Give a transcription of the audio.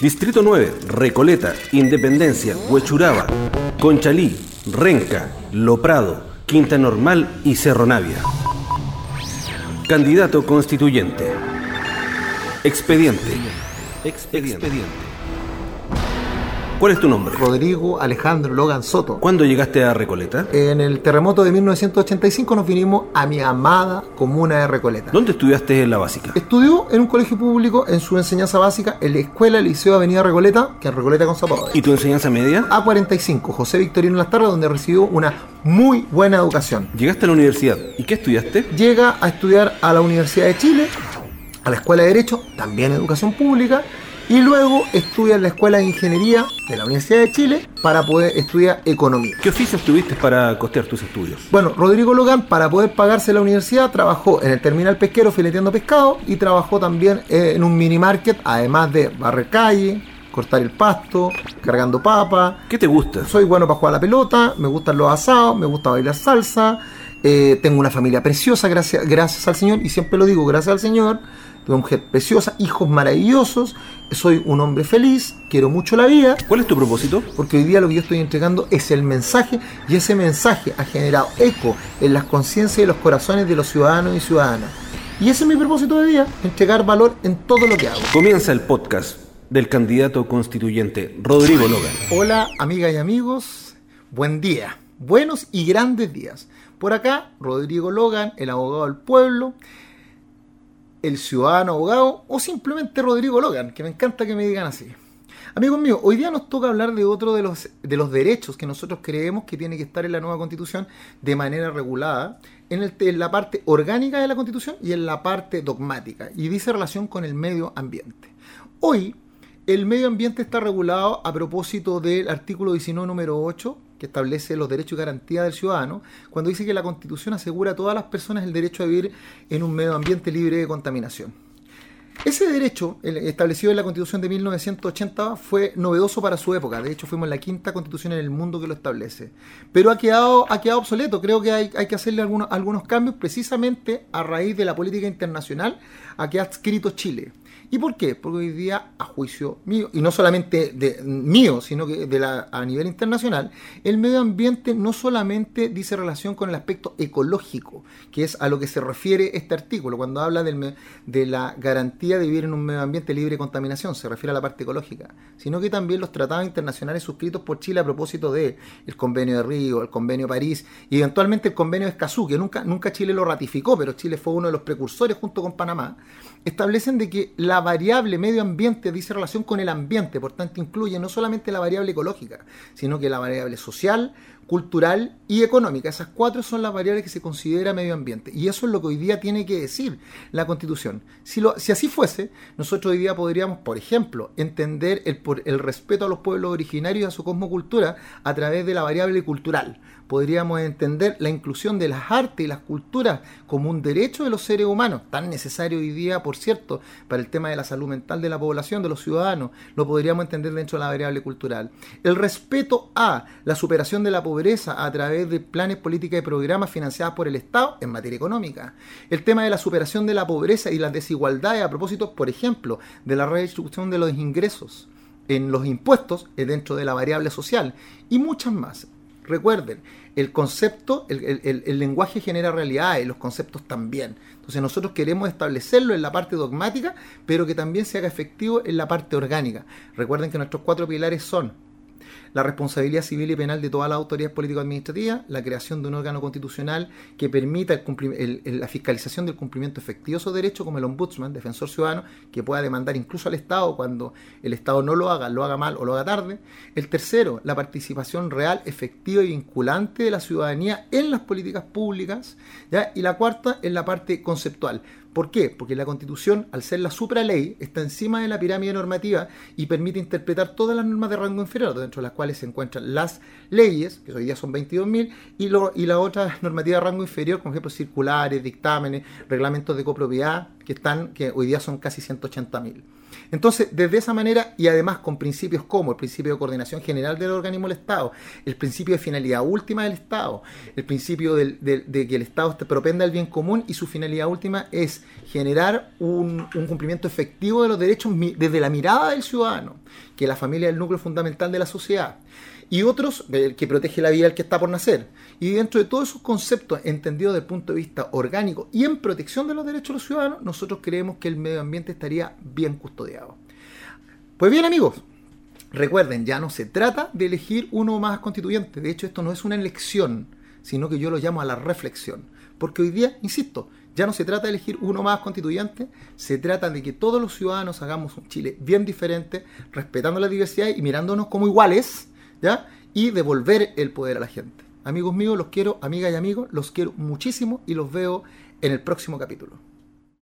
Distrito 9, Recoleta, Independencia, Huechuraba, Conchalí, Renca, Loprado, Quinta Normal y Cerro Navia. Candidato constituyente. Expediente. Expediente. ¿Cuál es tu nombre? Rodrigo Alejandro Logan Soto. ¿Cuándo llegaste a Recoleta? En el terremoto de 1985 nos vinimos a mi amada comuna de Recoleta. ¿Dónde estudiaste en la básica? Estudió en un colegio público en su enseñanza básica en la Escuela Liceo Avenida Recoleta, que es Recoleta con Zapatos. ¿Y tu enseñanza media? A45, José Victorino Las Tarras, donde recibió una muy buena educación. Llegaste a la universidad. ¿Y qué estudiaste? Llega a estudiar a la Universidad de Chile, a la Escuela de Derecho, también educación pública, y luego estudia en la Escuela de Ingeniería de la Universidad de Chile para poder estudiar economía. ¿Qué oficios tuviste para costear tus estudios? Bueno, Rodrigo Logan, para poder pagarse la universidad, trabajó en el terminal pesquero fileteando pescado y trabajó también eh, en un mini market, además de barrer calle, cortar el pasto, cargando papa. ¿Qué te gusta? Soy bueno para jugar a la pelota, me gustan los asados, me gusta bailar salsa. eh, tengo una familia preciosa, gracias, gracias al Señor, y siempre lo digo, gracias al Señor. Tengo una mujer preciosa, hijos maravillosos, soy un hombre feliz, quiero mucho la vida, ¿Cuál es tu propósito? porque hoy día lo que yo estoy entregando es el mensaje y ese mensaje ha generado eco en las conciencias y los corazones de los ciudadanos y ciudadanas. Y ese es mi propósito de vida, entregar valor en todo lo que hago. Comienza el podcast del candidato constituyente Rodrigo Logan. Hola amigas y amigos, buen día, buenos y grandes días. Por acá, Rodrigo Logan, el abogado del pueblo, el ciudadano abogado o simplemente Rodrigo Logan, que me encanta que me digan así. Amigos míos, hoy día nos toca hablar de otro de los, de los derechos que nosotros creemos que tiene que estar en la nueva constitución de manera regulada, en, el- en la parte orgánica de la constitución y en la parte dogmática, y dice relación con el medio ambiente. Hoy, el medio ambiente está regulado a propósito del artículo 19, número 8, que establece los derechos y garantías del ciudadano, cuando dice que la constitución asegura a todas las personas el derecho a vivir en un medio ambiente libre de contaminación. Ese derecho, establecido en la Constitución de 1980, fue novedoso para su época. De hecho, fuimos la quinta constitución en el mundo que lo establece. Pero ha quedado, ha quedado obsoleto. Creo que hay, hay que hacerle algunos, algunos cambios precisamente a raíz de la política internacional a que ha adscrito Chile. ¿Y por qué? Porque hoy día, a juicio mío, y no solamente de, mío, sino que de la, a nivel internacional, el medio ambiente no solamente dice relación con el aspecto ecológico, que es a lo que se refiere este artículo, cuando habla del de la garantía de vivir en un medio ambiente libre de contaminación, se refiere a la parte ecológica, sino que también los tratados internacionales suscritos por Chile a propósito de el convenio de Río, el convenio de París y eventualmente el convenio de Escazú, que nunca, nunca Chile lo ratificó, pero Chile fue uno de los precursores junto con Panamá, establecen de que la variable medio ambiente dice relación con el ambiente, por tanto incluye no solamente la variable ecológica, sino que la variable social, cultural y económica. Esas cuatro son las variables que se considera medio ambiente. Y eso es lo que hoy día tiene que decir la Constitución. Si, lo, si así fuese, nosotros hoy día podríamos, por ejemplo, entender el, por, el respeto a los pueblos originarios y a su cosmocultura a través de la variable cultural. Podríamos entender la inclusión de las artes y las culturas como un derecho de los seres humanos, tan necesario hoy día, por cierto, para el tema de la salud mental de la población, de los ciudadanos. Lo podríamos entender dentro de la variable cultural. El respeto a la superación de la pobreza a través de planes, políticas y programas financiados por el Estado en materia económica. El tema de la superación de la pobreza y las desigualdades a propósito, por ejemplo, de la redistribución de los ingresos en los impuestos dentro de la variable social y muchas más. Recuerden, el concepto, el- el lenguaje genera realidades, los conceptos también. Entonces nosotros queremos establecerlo en la parte dogmática, pero que también se haga efectivo en la parte orgánica. Recuerden que nuestros cuatro pilares son la responsabilidad civil y penal de todas las autoridades político-administrativas, la creación de un órgano constitucional que permita el la fiscalización del cumplimiento efectivo de esos derechos, como el ombudsman, defensor ciudadano, que pueda demandar incluso al Estado cuando el Estado no lo haga, lo haga mal o lo haga tarde. El tercero, la participación real, efectiva y vinculante de la ciudadanía en las políticas públicas. Y la cuarta es la parte conceptual. ¿Por qué? Porque la Constitución, al ser la supraley, está encima de la pirámide normativa y permite interpretar todas las normas de rango inferior, dentro de las cuales se encuentran las leyes, que hoy día son 22.000, y, y la otra normativa de rango inferior, como ejemplo circulares, dictámenes, reglamentos de copropiedad, que están, que hoy día son casi 180.000. Entonces, desde esa manera y además con principios como el principio de coordinación general del organismo del Estado, el principio de finalidad última del Estado, el principio de, que el Estado propenda el bien común y su finalidad última es generar un, cumplimiento efectivo de los derechos desde la mirada del ciudadano, que la familia es el núcleo fundamental de la sociedad y otros el que protege la vida del que está por nacer. Y dentro de todos esos conceptos entendidos desde el punto de vista orgánico y en protección de los derechos de los ciudadanos, nosotros creemos que el medio ambiente estaría bien custodiado. Pues bien amigos, recuerden, ya no se trata de elegir uno más constituyente, de hecho esto no es una elección, sino que yo lo llamo a la reflexión, porque hoy día, insisto, ya no se trata de elegir uno más constituyente, se trata de que todos los ciudadanos hagamos un Chile bien diferente, respetando la diversidad y mirándonos como iguales, ¿ya? Y devolver el poder a la gente. Amigos míos, los quiero, amigas y amigos, los quiero muchísimo y los veo en el próximo capítulo.